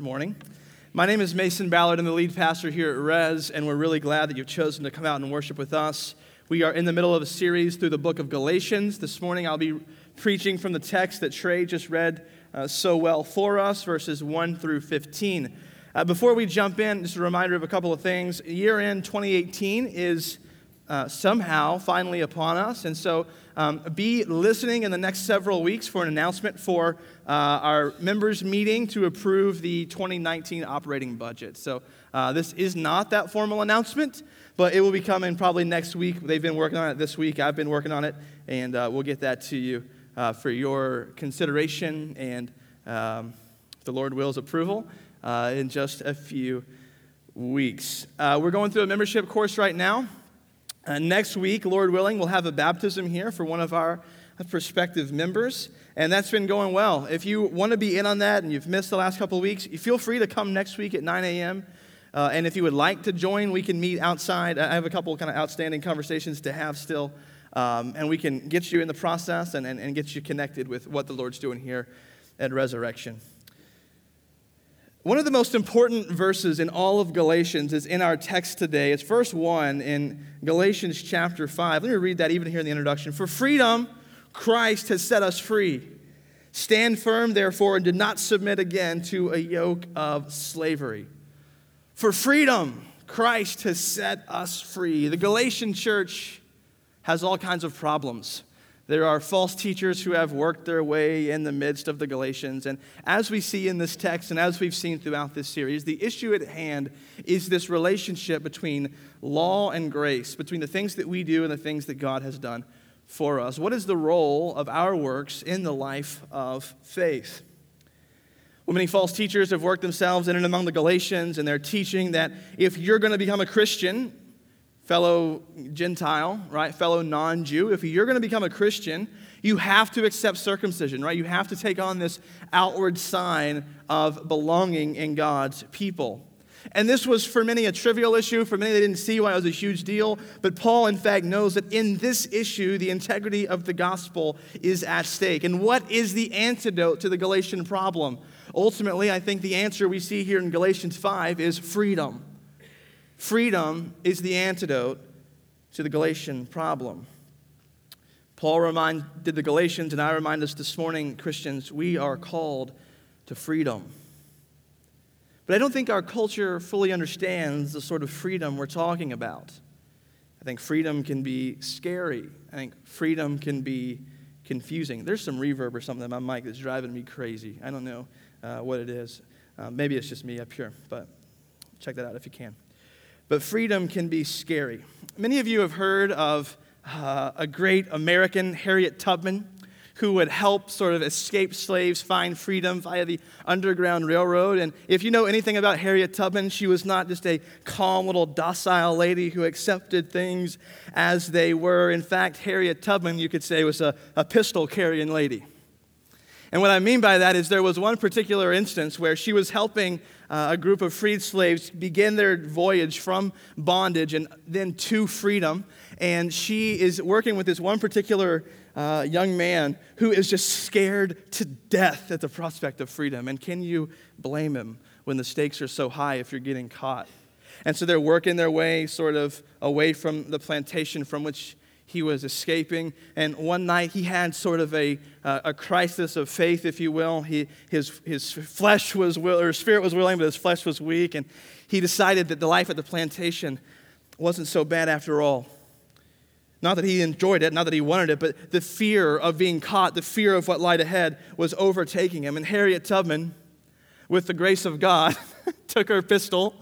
morning. My name is Mason Ballard. I'm the lead pastor here at Res, and we're really glad that you've chosen to come out and worship with us. We are in the middle of a series through the book of Galatians. This morning I'll be preaching from the text that Trey just read uh, so well for us, verses 1 through 15. Uh, before we jump in, just a reminder of a couple of things. Year end 2018 is uh, somehow finally upon us. And so um, be listening in the next several weeks for an announcement for uh, our members' meeting to approve the 2019 operating budget. So uh, this is not that formal announcement, but it will be coming probably next week. They've been working on it this week. I've been working on it, and uh, we'll get that to you uh, for your consideration and, um, the Lord wills, approval in just a few weeks. we're going through a membership course right now. Uh, next week, Lord willing, we'll have a baptism here for one of our prospective members, and that's been going well. If you want to be in on that and you've missed the last couple of weeks, feel free to come next week at 9 a.m. Uh, and if you would like to join, we can meet outside. I have a couple kind of outstanding conversations to have still, um, and we can get you in the process and, and, and get you connected with what the Lord's doing here at Resurrection. One of the most important verses in all of Galatians is in our text today. It's verse 1 in Galatians chapter 5. Let me read that even here in the introduction. For freedom, Christ has set us free. Stand firm, therefore, and do not submit again to a yoke of slavery. For freedom, Christ has set us free. The Galatian church has all kinds of problems. There are false teachers who have worked their way in the midst of the Galatians. And as we see in this text and as we've seen throughout this series, the issue at hand is this relationship between law and grace, between the things that we do and the things that God has done for us. What is the role of our works in the life of faith? Well, many false teachers have worked themselves in and among the Galatians, and they're teaching that if you're going to become a Christian, fellow Gentile, right, fellow non Jew, if you're going to become a Christian, you have to accept circumcision, right? You have to take on this outward sign of belonging in God's people. And this was for many a trivial issue. For many, they didn't see why it was a huge deal. But Paul, in fact, knows that in this issue, the integrity of the gospel is at stake. And what is the antidote to the Galatian problem? Ultimately, I think the answer we see here in Galatians 5 is freedom. Freedom is the antidote to the Galatian problem. Paul reminded the Galatians, and I remind us this morning, Christians, we are called to freedom. But I don't think our culture fully understands the sort of freedom we're talking about. I think freedom can be scary. I think freedom can be confusing. There's some reverb or something on my mic that's driving me crazy. I don't know uh, what it is. Uh, maybe it's just me up here, but check that out if you can. But freedom can be scary. Many of you have heard of uh, a great American, Harriet Tubman, who would help sort of escaped slaves find freedom via the Underground Railroad. And if you know anything about Harriet Tubman, she was not just a calm little docile lady who accepted things as they were. In fact, Harriet Tubman, you could say, was a, a pistol carrying lady. And what I mean by that is there was one particular instance where she was helping uh, a group of freed slaves begin their voyage from bondage and then to freedom. And she is working with this one particular uh, young man who is just scared to death at the prospect of freedom. And can you blame him when the stakes are so high if you're getting caught? And so they're working their way sort of away from the plantation from which he was escaping. And one night he had sort of a, uh, a crisis of faith, if you will. He, his, his flesh was, will, or spirit was willing, but his flesh was weak. And he decided that the life at the plantation wasn't so bad after all. Not that he enjoyed it, not that he wanted it, but the fear of being caught, the fear of what lied ahead was overtaking him. And Harriet Tubman, with the grace of God, took her pistol,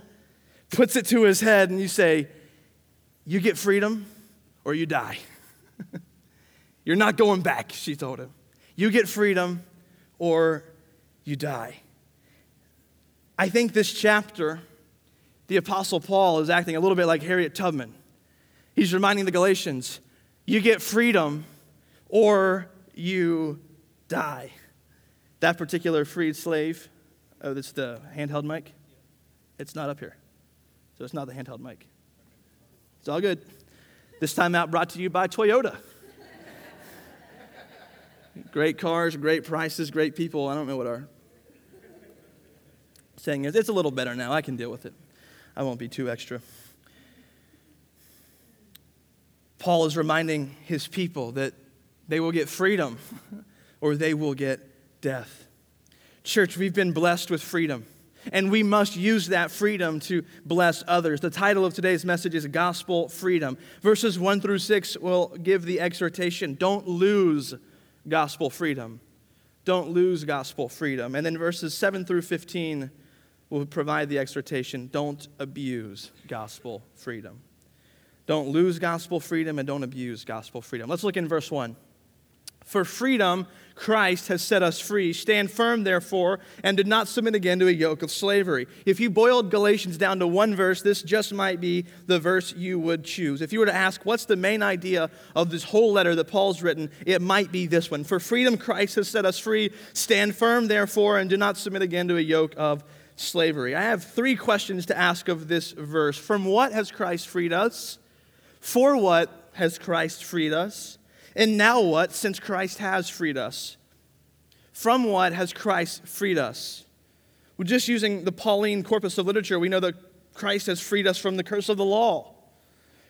puts it to his head, and you say, You get freedom? Or you die. You're not going back, she told him. You get freedom or you die. I think this chapter, the Apostle Paul is acting a little bit like Harriet Tubman. He's reminding the Galatians you get freedom or you die. That particular freed slave, oh, that's the handheld mic? It's not up here. So it's not the handheld mic. It's all good. This time out brought to you by Toyota. great cars, great prices, great people. I don't know what our saying is, It's a little better now. I can deal with it. I won't be too extra. Paul is reminding his people that they will get freedom or they will get death. Church, we've been blessed with freedom, and we must use that freedom to bless others. The title of today's message is Gospel Freedom. Verses 1 through 6 will give the exhortation don't lose gospel freedom. Don't lose gospel freedom. And then verses 7 through 15 will provide the exhortation don't abuse gospel freedom. Don't lose gospel freedom and don't abuse gospel freedom. Let's look in verse 1. For freedom, Christ has set us free. Stand firm, therefore, and do not submit again to a yoke of slavery. If you boiled Galatians down to one verse, this just might be the verse you would choose. If you were to ask, what's the main idea of this whole letter that Paul's written, it might be this one. For freedom, Christ has set us free. Stand firm, therefore, and do not submit again to a yoke of slavery. I have three questions to ask of this verse. From what has Christ freed us? For what has Christ freed us? And now what, since Christ has freed us? From what has Christ freed us? We're just using the Pauline corpus of literature. We know that Christ has freed us from the curse of the law.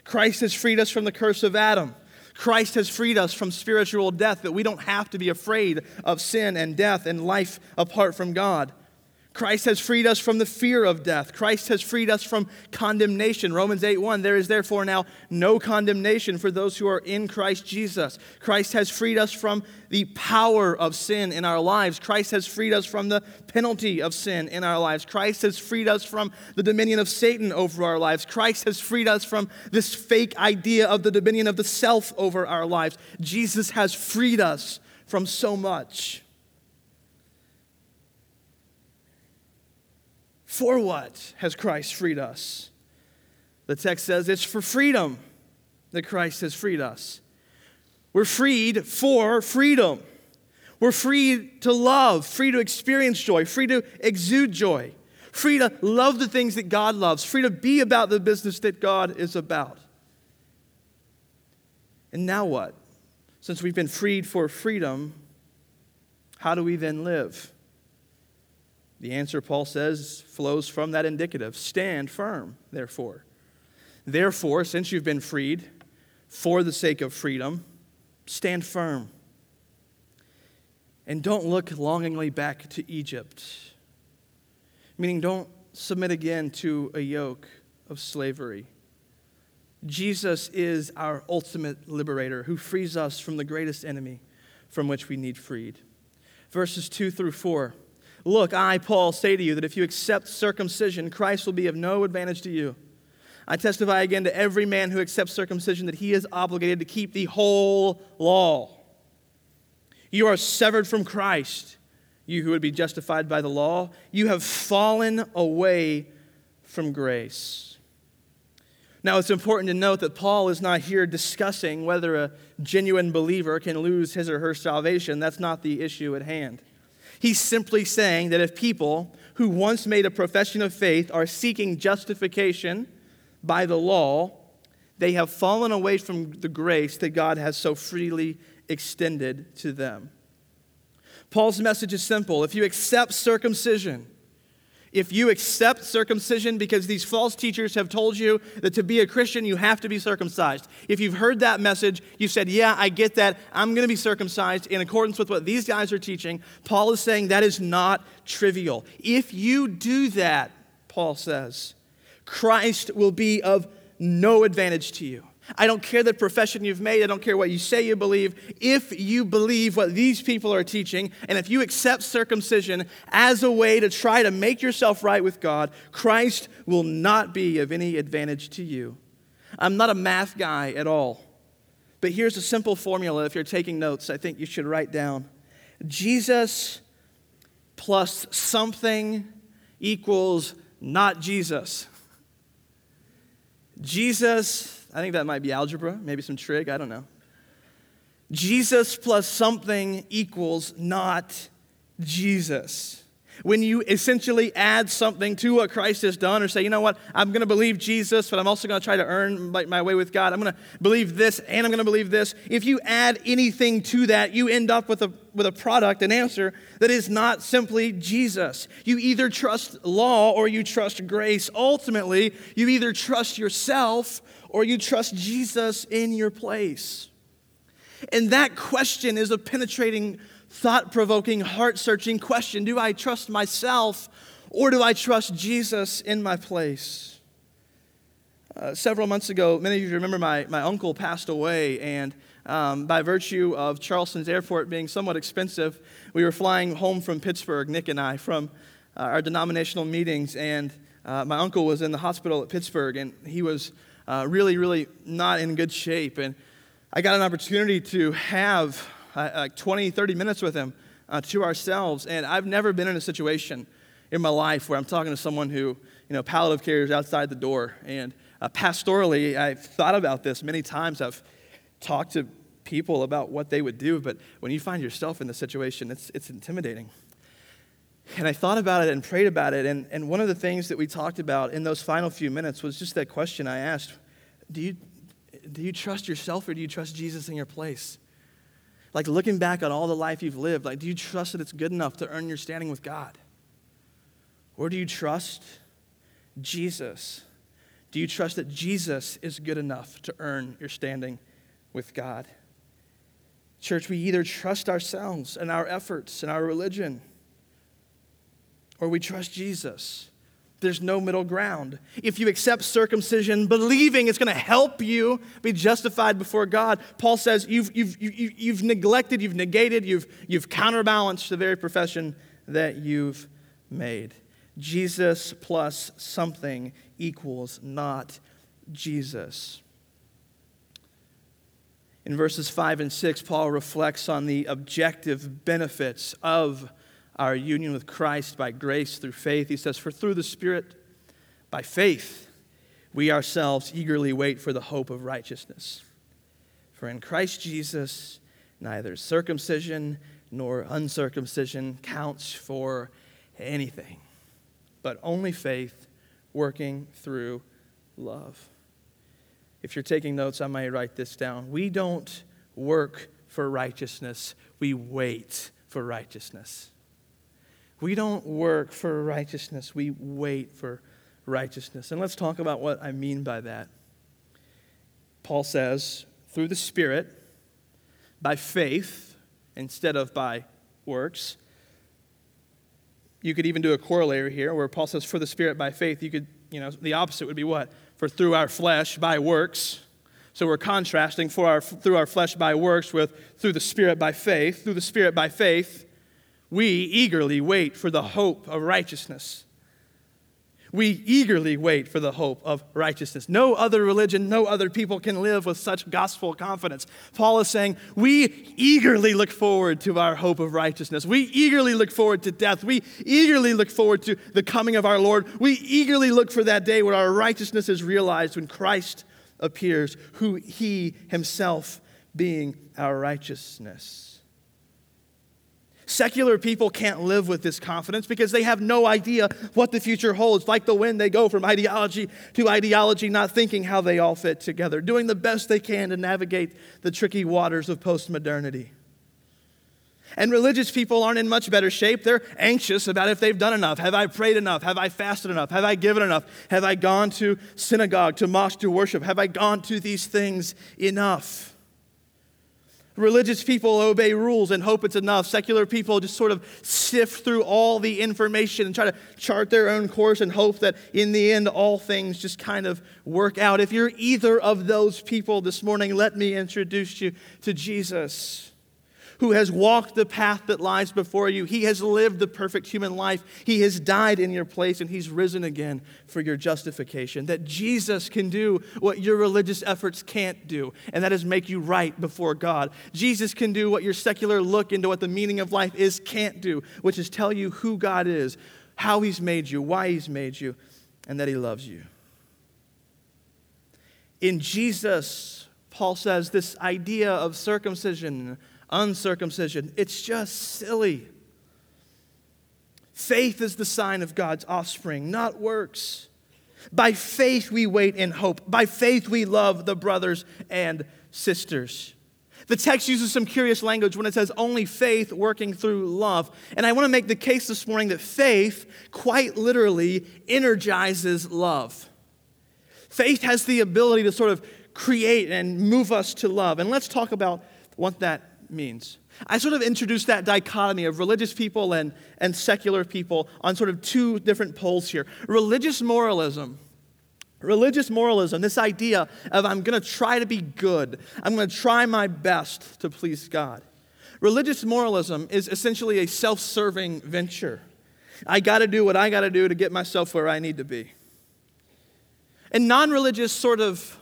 Christ has freed us from the curse of Adam. Christ has freed us from spiritual death, that we don't have to be afraid of sin and death and life apart from God. Christ has freed us from the fear of death. Christ has freed us from condemnation. Romans 8 1 There is therefore now no condemnation for those who are in Christ Jesus. Christ has freed us from the power of sin in our lives. Christ has freed us from the penalty of sin in our lives. Christ has freed us from the dominion of Satan over our lives. Christ has freed us from this fake idea of the dominion of the self over our lives. Jesus has freed us from so much. For what has Christ freed us? The text says it's for freedom that Christ has freed us. We're freed for freedom. We're free to love, free to experience joy, free to exude joy, free to love the things that God loves, free to be about the business that God is about. And now what? Since we've been freed for freedom, how do we then live? The answer, Paul says, flows from that indicative. Stand firm, therefore. Therefore, since you've been freed for the sake of freedom, stand firm. And don't look longingly back to Egypt. Meaning, don't submit again to a yoke of slavery. Jesus is our ultimate liberator who frees us from the greatest enemy from which we need freed. Verses 2 through 4. Look, I, Paul, say to you that if you accept circumcision, Christ will be of no advantage to you. I testify again to every man who accepts circumcision that he is obligated to keep the whole law. You are severed from Christ, you who would be justified by the law. You have fallen away from grace. Now, it's important to note that Paul is not here discussing whether a genuine believer can lose his or her salvation. That's not the issue at hand. He's simply saying that if people who once made a profession of faith are seeking justification by the law, they have fallen away from the grace that God has so freely extended to them. Paul's message is simple. If you accept circumcision, if you accept circumcision because these false teachers have told you that to be a Christian, you have to be circumcised. If you've heard that message, you said, Yeah, I get that. I'm going to be circumcised in accordance with what these guys are teaching. Paul is saying that is not trivial. If you do that, Paul says, Christ will be of no advantage to you. I don't care the profession you've made. I don't care what you say you believe. If you believe what these people are teaching, and if you accept circumcision as a way to try to make yourself right with God, Christ will not be of any advantage to you. I'm not a math guy at all. But here's a simple formula if you're taking notes, I think you should write down Jesus plus something equals not Jesus. Jesus I think that might be algebra, maybe some trig, I don't know. Jesus plus something equals not Jesus. when you essentially add something to what Christ has done or say, you know what, I'm going to believe Jesus, but I'm also going to try to earn my, way with God. I'm going to believe this and I'm going to believe this. If you add anything to that, you end up with a, with a product, an answer that is not simply Jesus. You either trust law or you trust grace. Ultimately, you either trust yourself or you trust Jesus in your place. And that question is a penetrating thought provoking, heart searching question Do I trust myself or do I trust Jesus in my place? Uh, several months ago, many of you remember my, my uncle passed away, and um, by virtue of Charleston's airport being somewhat expensive, we were flying home from Pittsburgh, Nick and I, from uh, our denominational meetings, and uh, my uncle was in the hospital at Pittsburgh, and he was uh, really, really not in good shape. And I got an opportunity to have uh, like 20, 30 minutes with him uh, to ourselves. And I've never been in a situation in my life where I'm talking to someone who, you know, palliative care is outside the door. And uh, pastorally, I've thought about this many times. I've talked to people about what they would do, but when you find yourself in the situation, it's, it's intimidating. And I thought about it and prayed about it. And, and one of the things that we talked about in those final few minutes was just that question I asked Do you, do you trust yourself or do you trust Jesus in your place? Like looking back on all the life you've lived, like do you trust that it's good enough to earn your standing with God? Or do you trust Jesus? Do you trust that Jesus is good enough to earn your standing with God? Church, we either trust ourselves and our efforts and our religion, or we trust Jesus there's no middle ground. If you accept circumcision, believing it's going to help you be justified before God, Paul says you've, you've, you've, you've neglected, you've negated, you've, you've counterbalanced the very profession that you've made. Jesus plus something equals not Jesus. In verses 5 and 6, Paul reflects on the objective benefits of our union with Christ by grace through faith. He says, For through the Spirit, by faith, we ourselves eagerly wait for the hope of righteousness. For in Christ Jesus, neither circumcision nor uncircumcision counts for anything, but only faith working through love. If you're taking notes, I might write this down. We don't work for righteousness, we wait for righteousness. We don't work for righteousness, we wait for righteousness. And let's talk about what I mean by that. Paul says, through the Spirit, by faith, instead of by works. You could even do a corollary here where Paul says, for the Spirit, by faith. You could, you know, the opposite would be what? For through our flesh, by works. So we're contrasting for our, through our flesh by works with through the Spirit by faith. Through the Spirit by faith, we eagerly wait for the hope of righteousness. We eagerly wait for the hope of righteousness. No other religion, no other people can live with such gospel confidence. Paul is saying, We eagerly look forward to our hope of righteousness. We eagerly look forward to death. We eagerly look forward to the coming of our Lord. We eagerly look for that day when our righteousness is realized, when Christ appears, who he himself being our righteousness. Secular people can't live with this confidence because they have no idea what the future holds. Like the wind, they go from ideology to ideology, not thinking how they all fit together, doing the best they can to navigate the tricky waters of postmodernity. And religious people aren't in much better shape. They're anxious about if they've done enough. Have I prayed enough? Have I fasted enough? Have I given enough? Have I gone to synagogue, to mosque to worship? Have I gone to these things enough? Religious people obey rules and hope it's enough. Secular people just sort of sift through all the information and try to chart their own course and hope that in the end all things just kind of work out. If you're either of those people this morning, let me introduce you to Jesus who has walked the path that lies before you. He has lived the perfect human life. He has died in your place and he's risen again for your justification. That Jesus can do what your religious efforts can't do, and that is make you right before God. Jesus can do what your secular look into what the meaning of life is can't do, which is tell you who God is, how he's made you, why he's made you, and that he loves you. In Jesus, Paul says this idea of circumcision uncircumcision. It's just silly. Faith is the sign of God's offspring, not works. By faith we wait in hope. By faith we love the brothers and sisters. The text uses some curious language when it says only faith working through love. And I want to make the case this morning that faith quite literally energizes love. Faith has the ability to sort of create and move us to love. And let's talk about what that means. I sort of introduced that dichotomy of religious people and, and secular people on sort of two different poles here. Religious moralism Religious moralism, this idea of I'm going to try to be good, I'm going to try my best to please God. Religious moralism is essentially a self serving venture. I got to do what I got to do to get myself where I need to be. And non religious sort of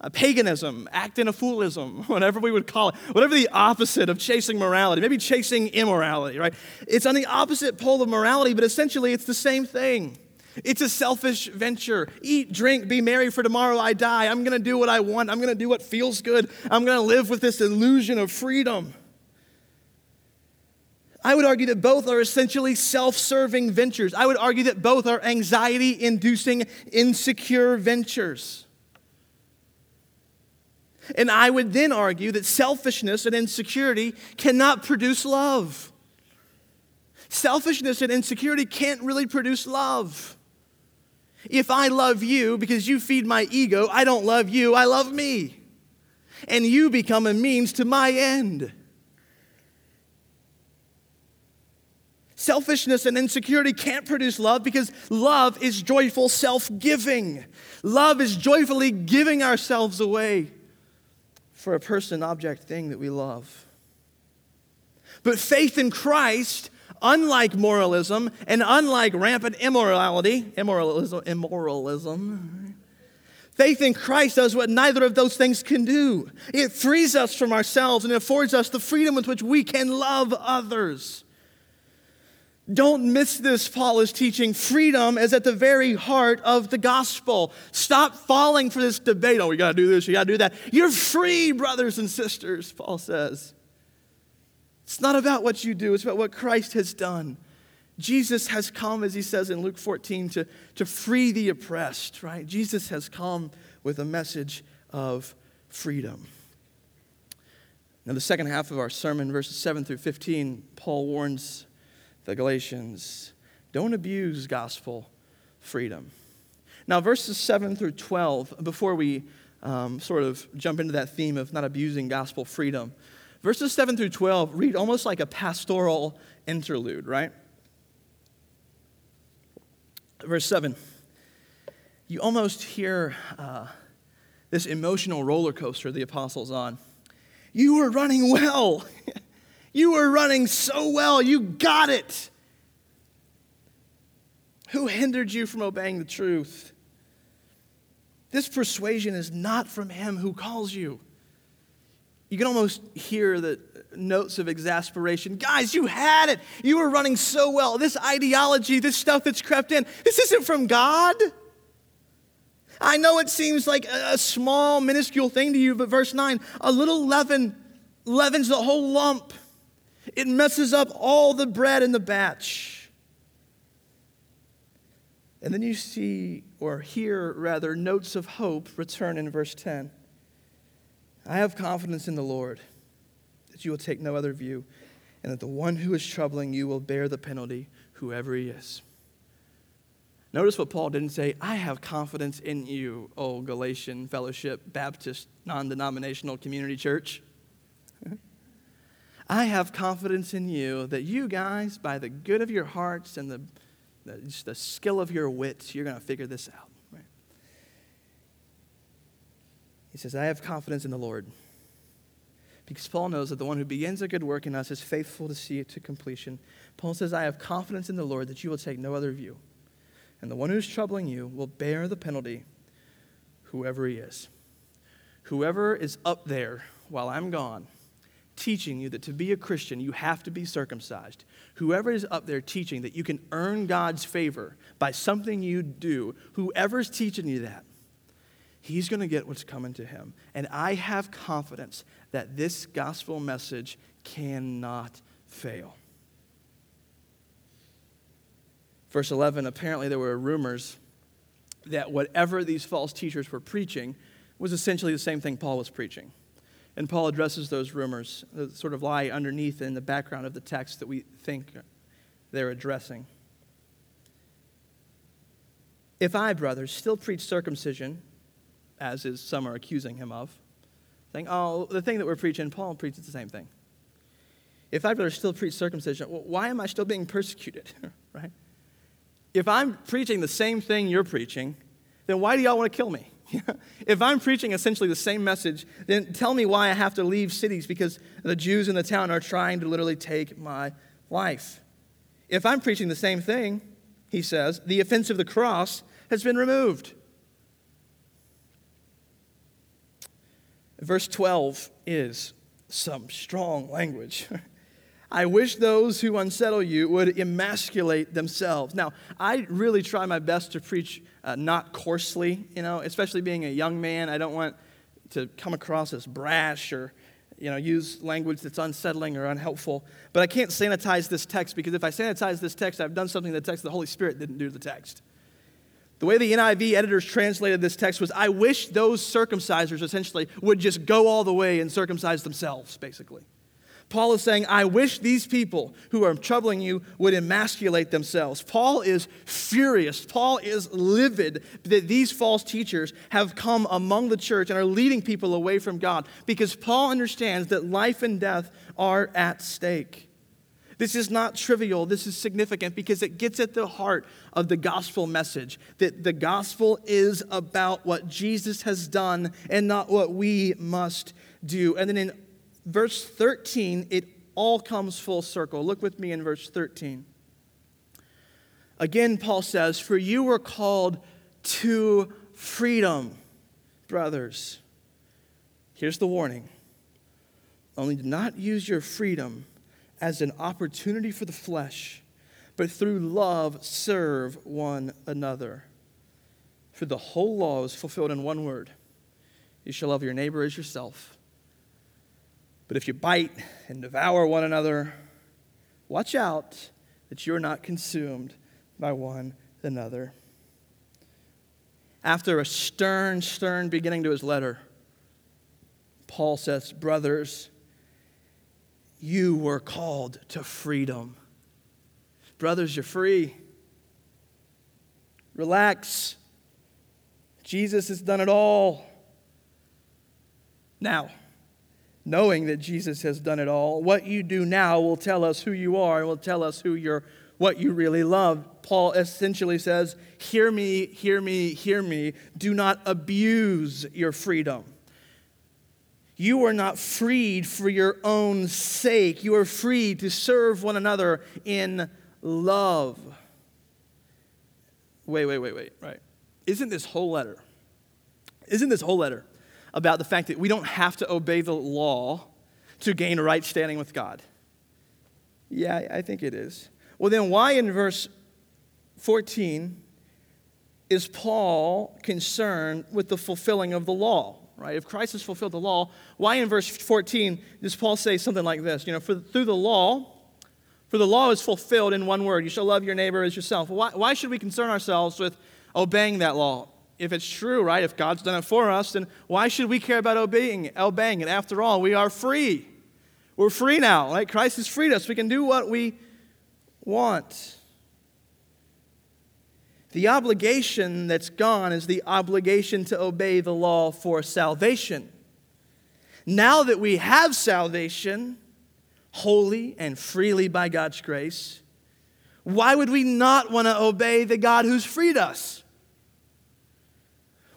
uh, paganism, acting a foolism, whatever we would call it, whatever the opposite of chasing morality, maybe chasing immorality, right? It's on the opposite pole of morality, but essentially it's the same thing. It's a selfish venture. Eat, drink, be merry, for tomorrow I die. I'm going to do what I want. I'm going to do what feels good. I'm going to live with this illusion of freedom. I would argue that both are essentially self serving ventures. I would argue that both are anxiety inducing, insecure ventures. And I would then argue that selfishness and insecurity cannot produce love. Selfishness and insecurity can't really produce love. If I love you because you feed my ego, I don't love you, I love me. And you become a means to my end. Selfishness and insecurity can't produce love because love is joyful self giving. Love is joyfully giving ourselves away for a person, object, thing that we love. But faith in Christ unlike moralism and unlike rampant immorality, immoralism, immoralism, faith in Christ does what neither of those things can do. It frees us from ourselves and affords us the freedom with which we can love others. Don't miss this, Paul is teaching. Freedom is at the very heart of the gospel. Stop falling for this debate. Oh, we got to do this, you got to do that. You're free, brothers and sisters, Paul says. It's not about what you do, it's about what Christ has done. Jesus has come, as he says in Luke 14, to, to free the oppressed, right? Jesus has come with a message of freedom. Now, the second half of our sermon, verses 7 through 15, Paul warns the Galatians don't abuse gospel freedom. Now, verses 7 through 12, before we um, sort of jump into that theme of not abusing gospel freedom, Verses 7 through 12 read almost like a pastoral interlude, right? Verse 7, you almost hear uh, this emotional roller coaster the apostles on. You were running well. you were running so well. You got it. Who hindered you from obeying the truth? This persuasion is not from him who calls you you can almost hear the notes of exasperation. Guys, you had it. You were running so well. This ideology, this stuff that's crept in, this isn't from God. I know it seems like a small, minuscule thing to you, but verse 9 a little leaven leavens the whole lump, it messes up all the bread in the batch. And then you see, or hear rather, notes of hope return in verse 10. I have confidence in the Lord that you will take no other view, and that the one who is troubling you will bear the penalty, whoever he is. Notice what Paul didn't say. I have confidence in you, oh Galatian Fellowship Baptist non denominational community church. I have confidence in you that you guys, by the good of your hearts and the, the, the skill of your wits, you're going to figure this out. He says, I have confidence in the Lord. Because Paul knows that the one who begins a good work in us is faithful to see it to completion. Paul says, I have confidence in the Lord that you will take no other view. And the one who's troubling you will bear the penalty, whoever he is. Whoever is up there while I'm gone, teaching you that to be a Christian, you have to be circumcised. Whoever is up there teaching that you can earn God's favor by something you do, whoever's teaching you that, he's going to get what's coming to him. And I have confidence that this gospel message cannot fail. Verse 11 apparently, there were rumors that whatever these false teachers were preaching was essentially the same thing Paul was preaching. And Paul addresses those rumors that sort of lie underneath in the background of the text that we think they're addressing. If I, brothers, still preach circumcision, as is some are accusing him of, saying, oh, the thing that we're preaching, Paul preaches the same thing. If I, brothers, still preach circumcision, well, why am I still being persecuted? right? If I'm preaching the same thing you're preaching, then why do y'all want to kill me? if I'm preaching essentially the same message, then tell me why I have to leave cities because the Jews in the town are trying to literally take my life. If I'm preaching the same thing, he says, the offense of the cross has been removed. Verse 12 is some strong language. I wish those who unsettle you would emasculate themselves. Now, I really try my best to preach uh, not coarsely, you know, especially being a young man. I don't want to come across as brash or, you know, use language that's unsettling or unhelpful. But I can't sanitize this text because if I sanitize this text, I've done something the text the Holy Spirit didn't do to the text. The way the NIV editors translated this text was I wish those circumcisers essentially would just go all the way and circumcise themselves, basically. Paul is saying, I wish these people who are troubling you would emasculate themselves. Paul is furious. Paul is livid that these false teachers have come among the church and are leading people away from God because Paul understands that life and death are at stake. This is not trivial. This is significant because it gets at the heart of the gospel message that the gospel is about what Jesus has done and not what we must do. And then in verse 13, it all comes full circle. Look with me in verse 13. Again, Paul says, For you were called to freedom, brothers. Here's the warning only do not use your freedom as an opportunity for the flesh, but through love serve one another. For the whole law is fulfilled in one word you shall love your neighbor as yourself. But if you bite and devour one another, watch out that you're not consumed by one another. After a stern, stern beginning to his letter, Paul says, Brothers, you were called to freedom. Brothers, you're free. Relax. Jesus has done it all. Now, knowing that Jesus has done it all. What you do now will tell us who you are and will tell us who you're what you really love. Paul essentially says, "Hear me, hear me, hear me. Do not abuse your freedom." You are not freed for your own sake. You are free to serve one another in love. Wait, wait, wait, wait, right. Isn't this whole letter? Isn't this whole letter about the fact that we don't have to obey the law to gain right standing with God? Yeah, I think it is. Well, then why in verse 14 is Paul concerned with the fulfilling of the law? Right? If Christ has fulfilled the law, why in verse 14 does Paul say something like this? You know, for, through the law, for the law is fulfilled in one word you shall love your neighbor as yourself. Why, why should we concern ourselves with obeying that law? If it's true, right, if God's done it for us, then why should we care about obeying, obeying it? After all, we are free. We're free now, right? Christ has freed us. We can do what we want. The obligation that's gone is the obligation to obey the law for salvation. Now that we have salvation, wholly and freely by God's grace, why would we not want to obey the God who's freed us?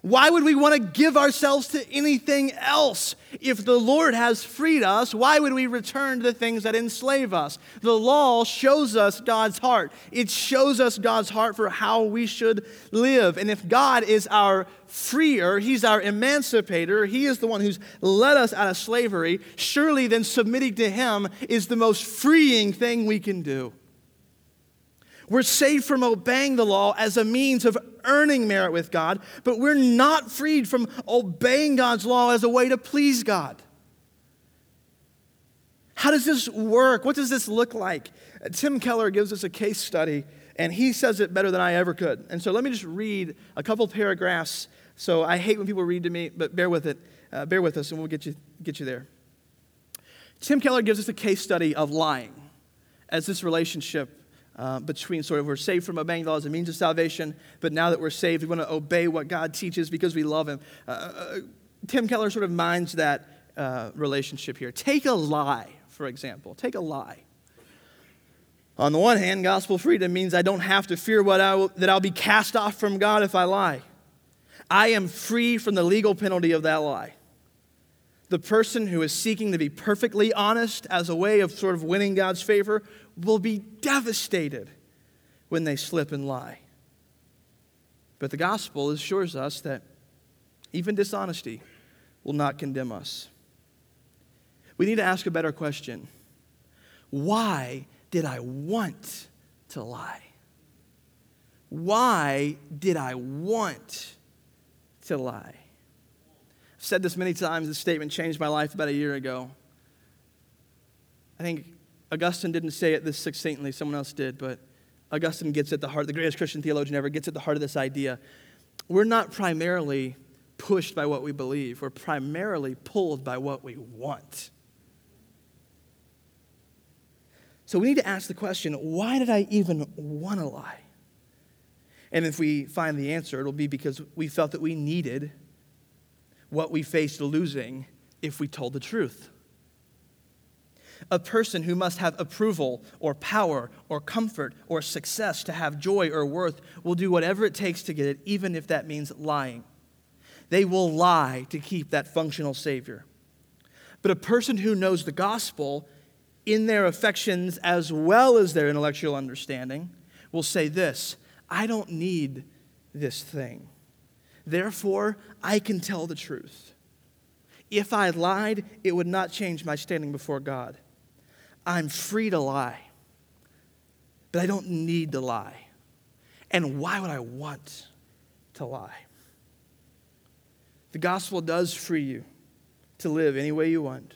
Why would we want to give ourselves to anything else? If the Lord has freed us, why would we return to the things that enslave us? The law shows us God's heart. It shows us God's heart for how we should live. And if God is our freer, He's our emancipator, He is the one who's led us out of slavery, surely then submitting to Him is the most freeing thing we can do. We're saved from obeying the law as a means of earning merit with God, but we're not freed from obeying God's law as a way to please God. How does this work? What does this look like? Tim Keller gives us a case study And he says it better than I ever could. And so let me just read a couple paragraphs. So I hate when people read to me, but bear with it. Uh, bear with us, and we'll get you, get you there. Tim Keller gives us a case study of lying as this relationship uh, between sort of we're saved from obeying law as a means of salvation, but now that we're saved, we want to obey what God teaches because we love Him. Uh, uh, Tim Keller sort of minds that uh, relationship here. Take a lie, for example. Take a lie. On the one hand, gospel freedom means I don't have to fear what I will, that I'll be cast off from God if I lie. I am free from the legal penalty of that lie. The person who is seeking to be perfectly honest as a way of sort of winning God's favor will be devastated when they slip and lie. But the gospel assures us that even dishonesty will not condemn us. We need to ask a better question Why did I want to lie? Why did I want to lie? I've said this many times. This statement changed my life about a year ago. I think Augustine didn't say it this succinctly, someone else did, but Augustine gets at the heart, the greatest Christian theologian ever gets at the heart of this idea. We're not primarily pushed by what we believe, we're primarily pulled by what we want. So we need to ask the question why did I even want to lie? And if we find the answer, it'll be because we felt that we needed what we faced losing if we told the truth. A person who must have approval or power or comfort or success to have joy or worth will do whatever it takes to get it, even if that means lying. They will lie to keep that functional Savior. But a person who knows the gospel in their affections as well as their intellectual understanding will say this I don't need this thing. Therefore, I can tell the truth. If I lied, it would not change my standing before God. I'm free to lie, but I don't need to lie. And why would I want to lie? The gospel does free you to live any way you want.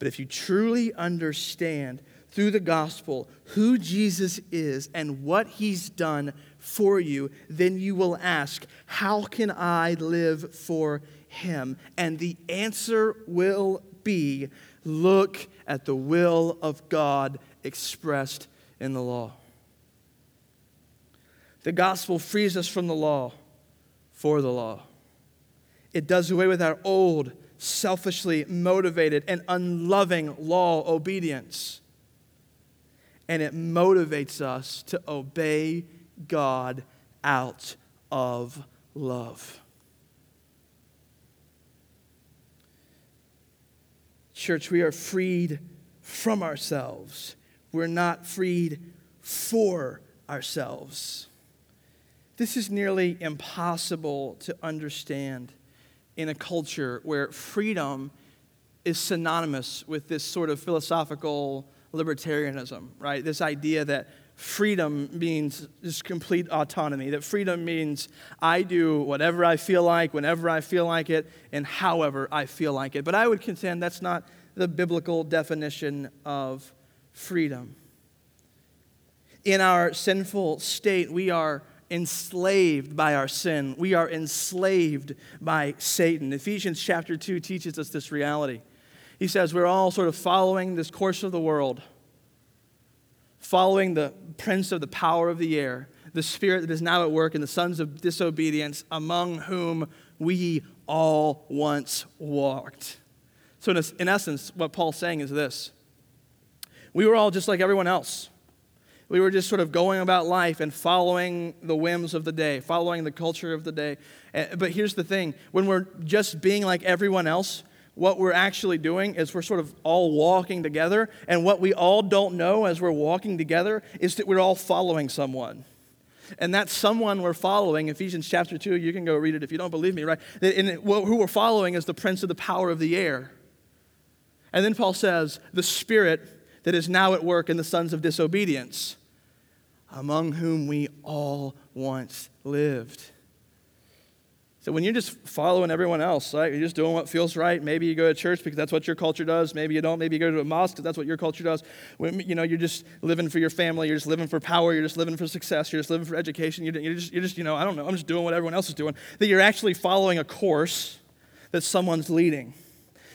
But if you truly understand through the gospel who Jesus is and what he's done for you, then you will ask, How can I live for him? And the answer will be look at the will of God expressed in the law. The gospel frees us from the law for the law. It does away with our old, selfishly motivated, and unloving law obedience. And it motivates us to obey God out of love. Church, we are freed from ourselves. We're not freed for ourselves. This is nearly impossible to understand in a culture where freedom is synonymous with this sort of philosophical libertarianism, right? This idea that freedom means just complete autonomy, that freedom means I do whatever I feel like, whenever I feel like it, and however I feel like it. But I would contend that's not the biblical definition of freedom. In our sinful state, we are enslaved by our sin. We are enslaved by Satan. Ephesians chapter 2 teaches us this reality. He says we're all sort of following this course of the world following the prince of the power of the air, the spirit that is now at work in the sons of disobedience, among whom we all once walked. So, in, in essence, what Paul's saying is this we were all just like everyone else. We were just sort of going about life and following the whims of the day, following the culture of the day. Eh, but here's the thing when we're just being like everyone else, what we're actually doing is we're sort of all walking together. And what we all don't know as we're walking together is that we're all following someone. And that someone we're following, Ephesians chapter 2, you can go read it if you don't believe me, right? And who we're following is the prince of the power of the air. And then Paul says, the spirit that is now at work in the sons of disobedience, among whom we all once lived. So when you're just following everyone else, right? You're just doing what feels right. Maybe you go to church because that's what your culture does. Maybe you don't. Maybe you go to a mosque because that's what your culture does. When, you know, you're just living for your family. You're just living for power. You're just living for success. You're just living for education. You're, you're, just, you're just, you know, I don't know. I'm just doing what everyone else is doing. That you're actually following a course that someone's leading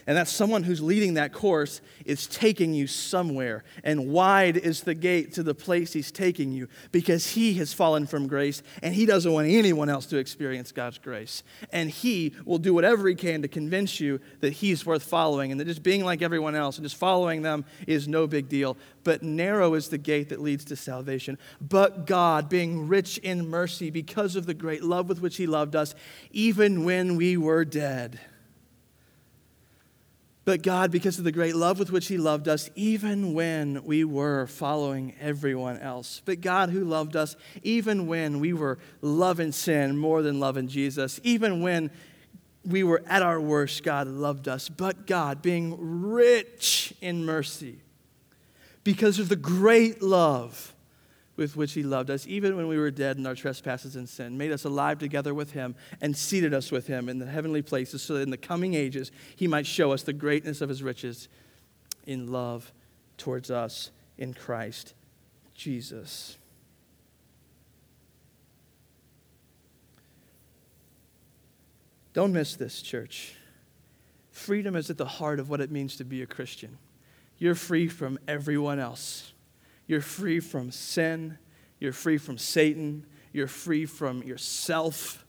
and that someone who's leading that course is taking you somewhere. And wide is the gate to the place he's taking you because he has fallen from grace and he doesn't want anyone else to experience God's grace. And he will do whatever he can to convince you that he's worth following and that just being like everyone else and just following them is no big deal. But narrow is the gate that leads to salvation. But God, being rich in mercy because of the great love with which he loved us, even when we were dead but God, because of the great love with which He loved us, even when we were following everyone else. But God, who loved us, even when we were loving sin more than loving Jesus, even when we were at our worst, God loved us. But God, being rich in mercy, because of the great love with which he loved us, even when we were dead in our trespasses and sin, made us alive together with him, and seated us with him in the heavenly places, so that in the coming ages he might show us the greatness of his riches in love towards us in Christ Jesus. Don't miss this, church. Freedom is at the heart of what it means to be a Christian. You're free from everyone else. You're free from sin. You're free from Satan. You're free from yourself.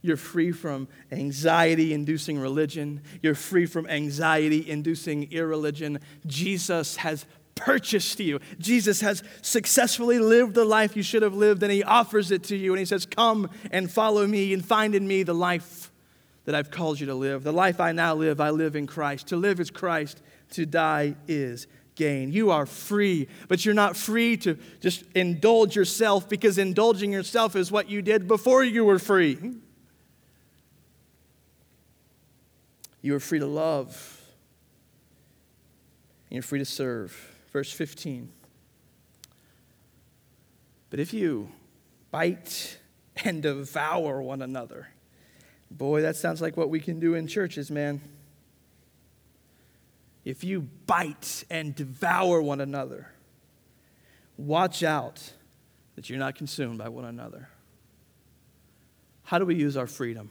You're free from anxiety inducing religion. You're free from anxiety inducing irreligion. Jesus has purchased you. Jesus has successfully lived the life you should have lived, and He offers it to you. And He says, Come and follow me and find in me the life that I've called you to live. The life I now live, I live in Christ. To live is Christ, to die is gain. You are free, but you're not free to just indulge yourself because indulging yourself is what you did before you were free. You are free to love, and you're free to serve. Verse 15. But if you bite and devour one another, boy, that sounds like what we can do in churches, man if you bite and devour one another, watch out that you're not consumed by one another. How do we use our freedom?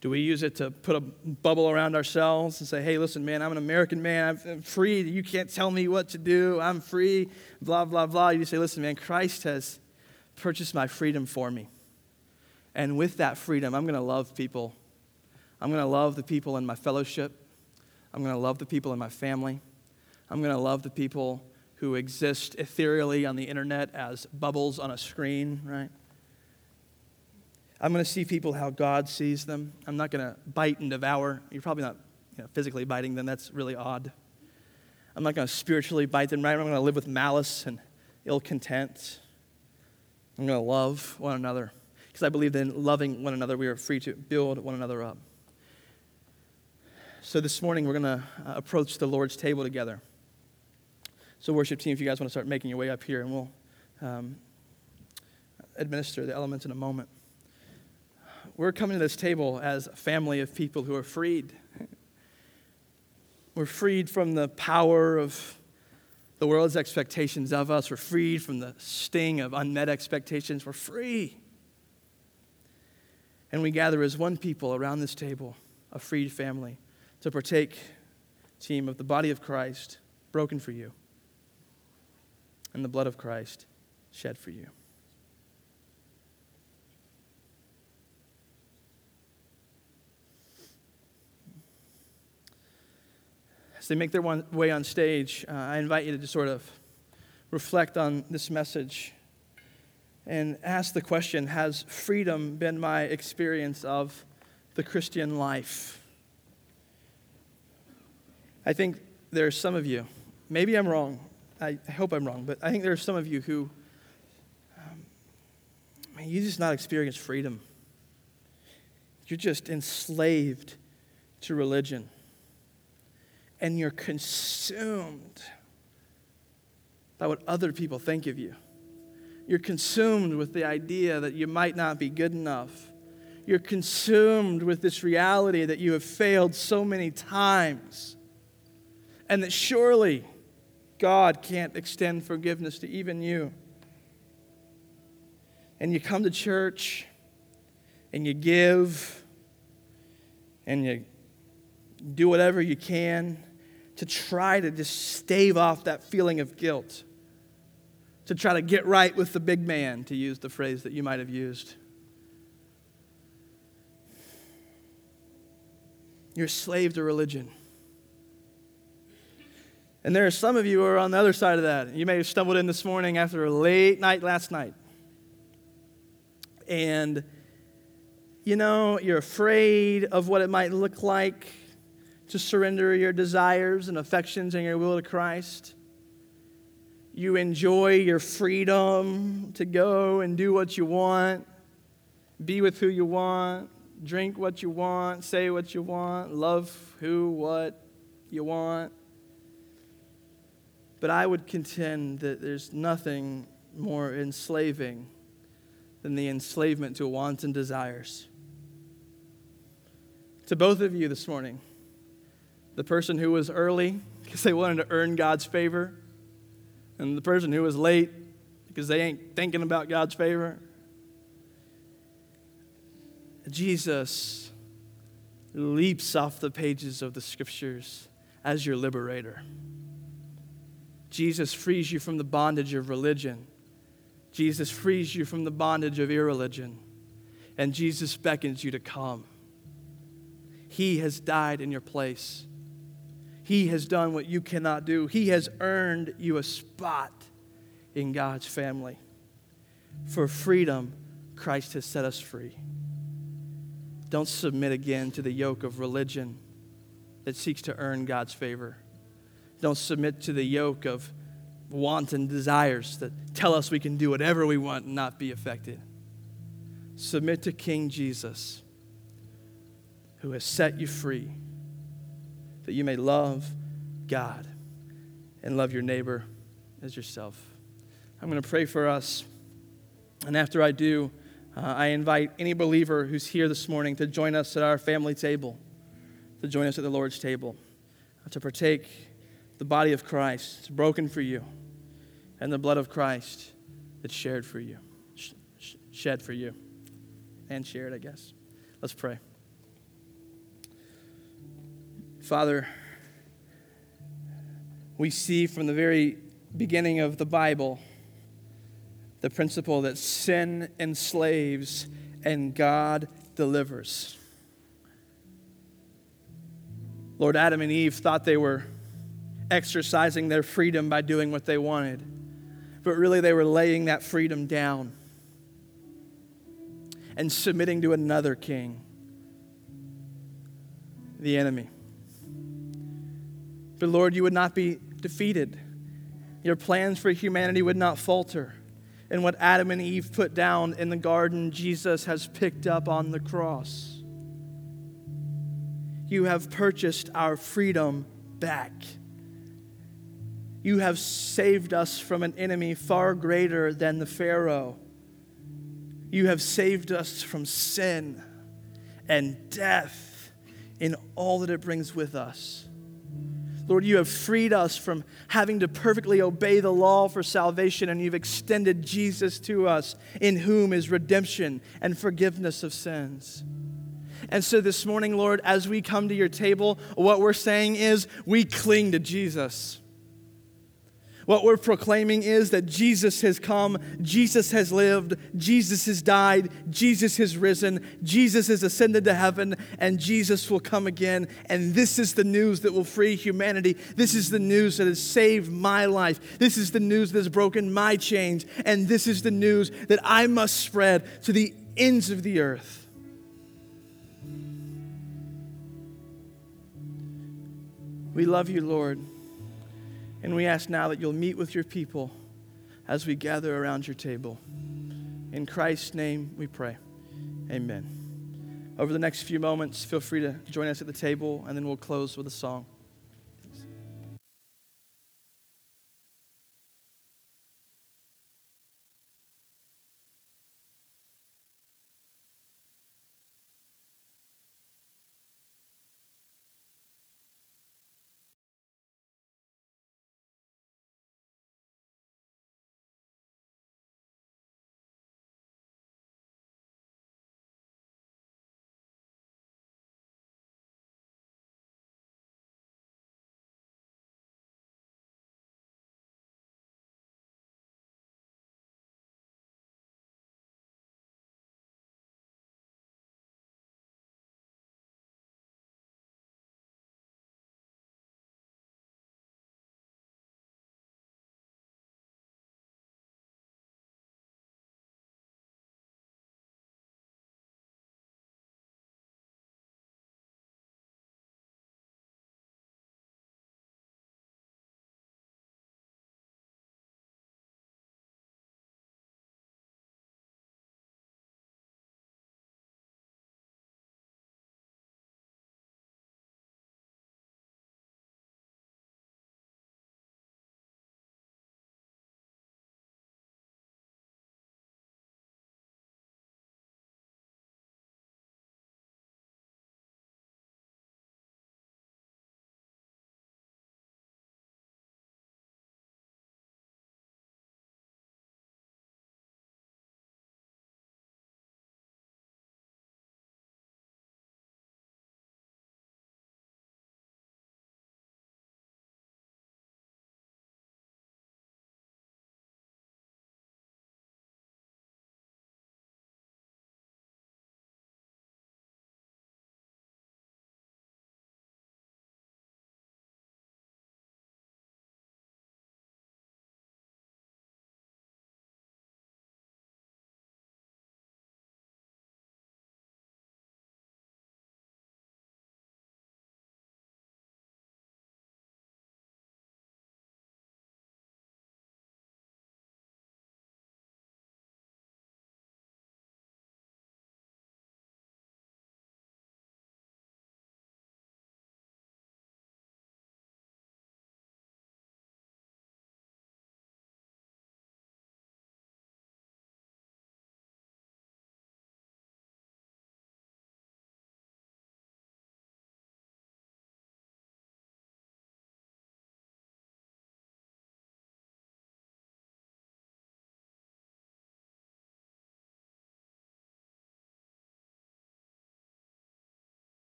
Do we use it to put a bubble around ourselves and say, hey, listen, man, I'm an American man. I'm free. You can't tell me what to do. I'm free. Blah, blah, blah. You say, listen, man, Christ has purchased my freedom for me. And with that freedom, I'm going to love people. I'm going to love the people in my fellowship. I'm going to love the people in my family. I'm going to love the people who exist ethereally on the internet as bubbles on a screen, right? I'm going to see people how God sees them. I'm not going to bite and devour. You're probably not you know, physically biting them, that's really odd. I'm not going to spiritually bite them, right? I'm going to live with malice and ill content. I'm going to love one another because I believe that in loving one another, we are free to build one another up. So this morning we're going to uh, approach the Lord's table together. So, worship team, if you guys want to start making your way up here, and we'll um, administer the elements in a moment. We're coming to this table as a family of people who are freed. We're freed from the power of the world's expectations of us. We're freed from the sting of unmet expectations. We're free. And we gather as one people around this table, a freed family to partake, team, of the body of Christ broken for you and the blood of Christ shed for you. As they make their way on stage, uh, I invite you to just sort of reflect on this message and ask the question Has freedom been my experience of the Christian life? I think there are some of you, maybe I'm wrong, I, hope I'm wrong, but I think there are some of you who, um, you just not experience freedom. You're just enslaved to religion. And you're consumed by what other people think of you. You're consumed with the idea that you might not be good enough you're consumed with this reality that you have failed so many times and that surely God can't extend forgiveness to even you. And you come to church and you give and you do whatever you can to try to just stave off that feeling of guilt, to try to get right with the big man, to use the phrase that you might have used. You're a slave to religion. And there are some of you who are on the other side of that. You may have stumbled in this morning after a late night last night. And, you know, you're afraid of what it might look like to surrender your desires and affections and your will to Christ. You enjoy your freedom to go and do what you want, be with who you want, drink what you want, say what you want, love who, what you want. But I would contend that there's nothing more enslaving than the enslavement to wants and desires. To both of you this morning, the person who was early because they wanted to earn God's favor, and the person who was late because they ain't thinking about God's favor. Jesus leaps off the pages of the scriptures as your liberator. Jesus frees you from the bondage of religion. Jesus frees you from the bondage of irreligion. And Jesus beckons you to come. He has died in your place. He has done what you cannot do. He has earned you a spot in God's family. For freedom, Christ has set us free. Don't submit again to the yoke of religion that seeks to earn God's favor. Don't submit to the yoke of wanton desires that tell us we can do whatever we want and not be affected. Submit to King Jesus, who has set you free, that you may love God and love your neighbor as yourself. I'm going to pray for us. And after I do, uh, I invite any believer who's here this morning to join us at our family table, to join us at the Lord's table, uh, to partake the body of Christ. Broken for you, and the blood of Christ that's shared for you, sh- shed for you, and shared, I guess. Let's pray. Father, we see from the very beginning of the Bible the principle that sin enslaves and God delivers. Lord, Adam and Eve thought they were exercising their freedom by doing what they wanted, but really they were laying that freedom down and submitting to another king, the enemy. But Lord, you would not be defeated. Your plans for humanity would not falter and what Adam and Eve put down in the garden, Jesus has picked up on the cross. You have purchased our freedom back. You have saved us from an enemy far greater than the Pharaoh. You have saved us from sin and death in all that it brings with us. Lord, you have freed us from having to perfectly obey the law for salvation, and you've extended Jesus to us, in whom is redemption and forgiveness of sins. And so this morning, Lord, as we come to your table, what we're saying is we cling to Jesus. What we're proclaiming is that Jesus has come, Jesus has lived, Jesus has died, Jesus has risen, Jesus has ascended to heaven, and Jesus will come again. And this is the news that will free humanity. This is the news that has saved my life. This is the news that has broken my chains. And this is the news that I must spread to the ends of the earth. We love you, Lord. And we ask now that you'll meet with your people as we gather around your table. In Christ's name we pray. Amen. Over the next few moments, feel free to join us at the table, and then we'll close with a song.